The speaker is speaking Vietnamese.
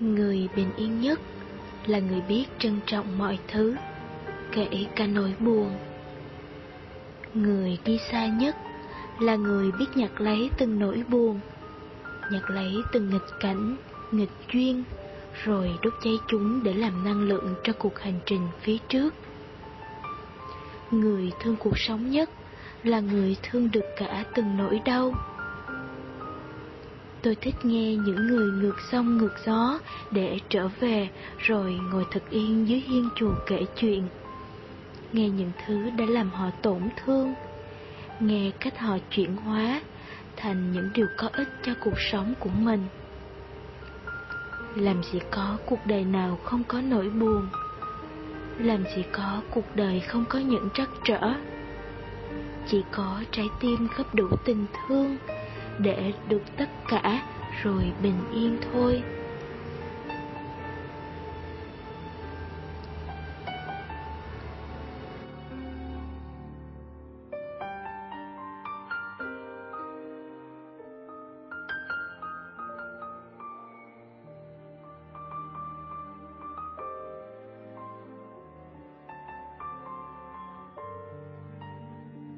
Người bình yên nhất là người biết trân trọng mọi thứ, kể cả nỗi buồn. Người đi xa nhất là người biết nhặt lấy từng nỗi buồn, nhặt lấy từng nghịch cảnh, nghịch duyên, rồi đốt cháy chúng để làm năng lượng cho cuộc hành trình phía trước. Người thương cuộc sống nhất là người thương được cả từng nỗi đau. Tôi thích nghe những người ngược sông ngược gió để trở về rồi ngồi thật yên dưới hiên chùa kể chuyện. Nghe những thứ đã làm họ tổn thương, nghe cách họ chuyển hóa thành những điều có ích cho cuộc sống của mình. Làm gì có cuộc đời nào không có nỗi buồn Làm gì có cuộc đời không có những trắc trở Chỉ có trái tim gấp đủ tình thương để được tất cả rồi bình yên thôi.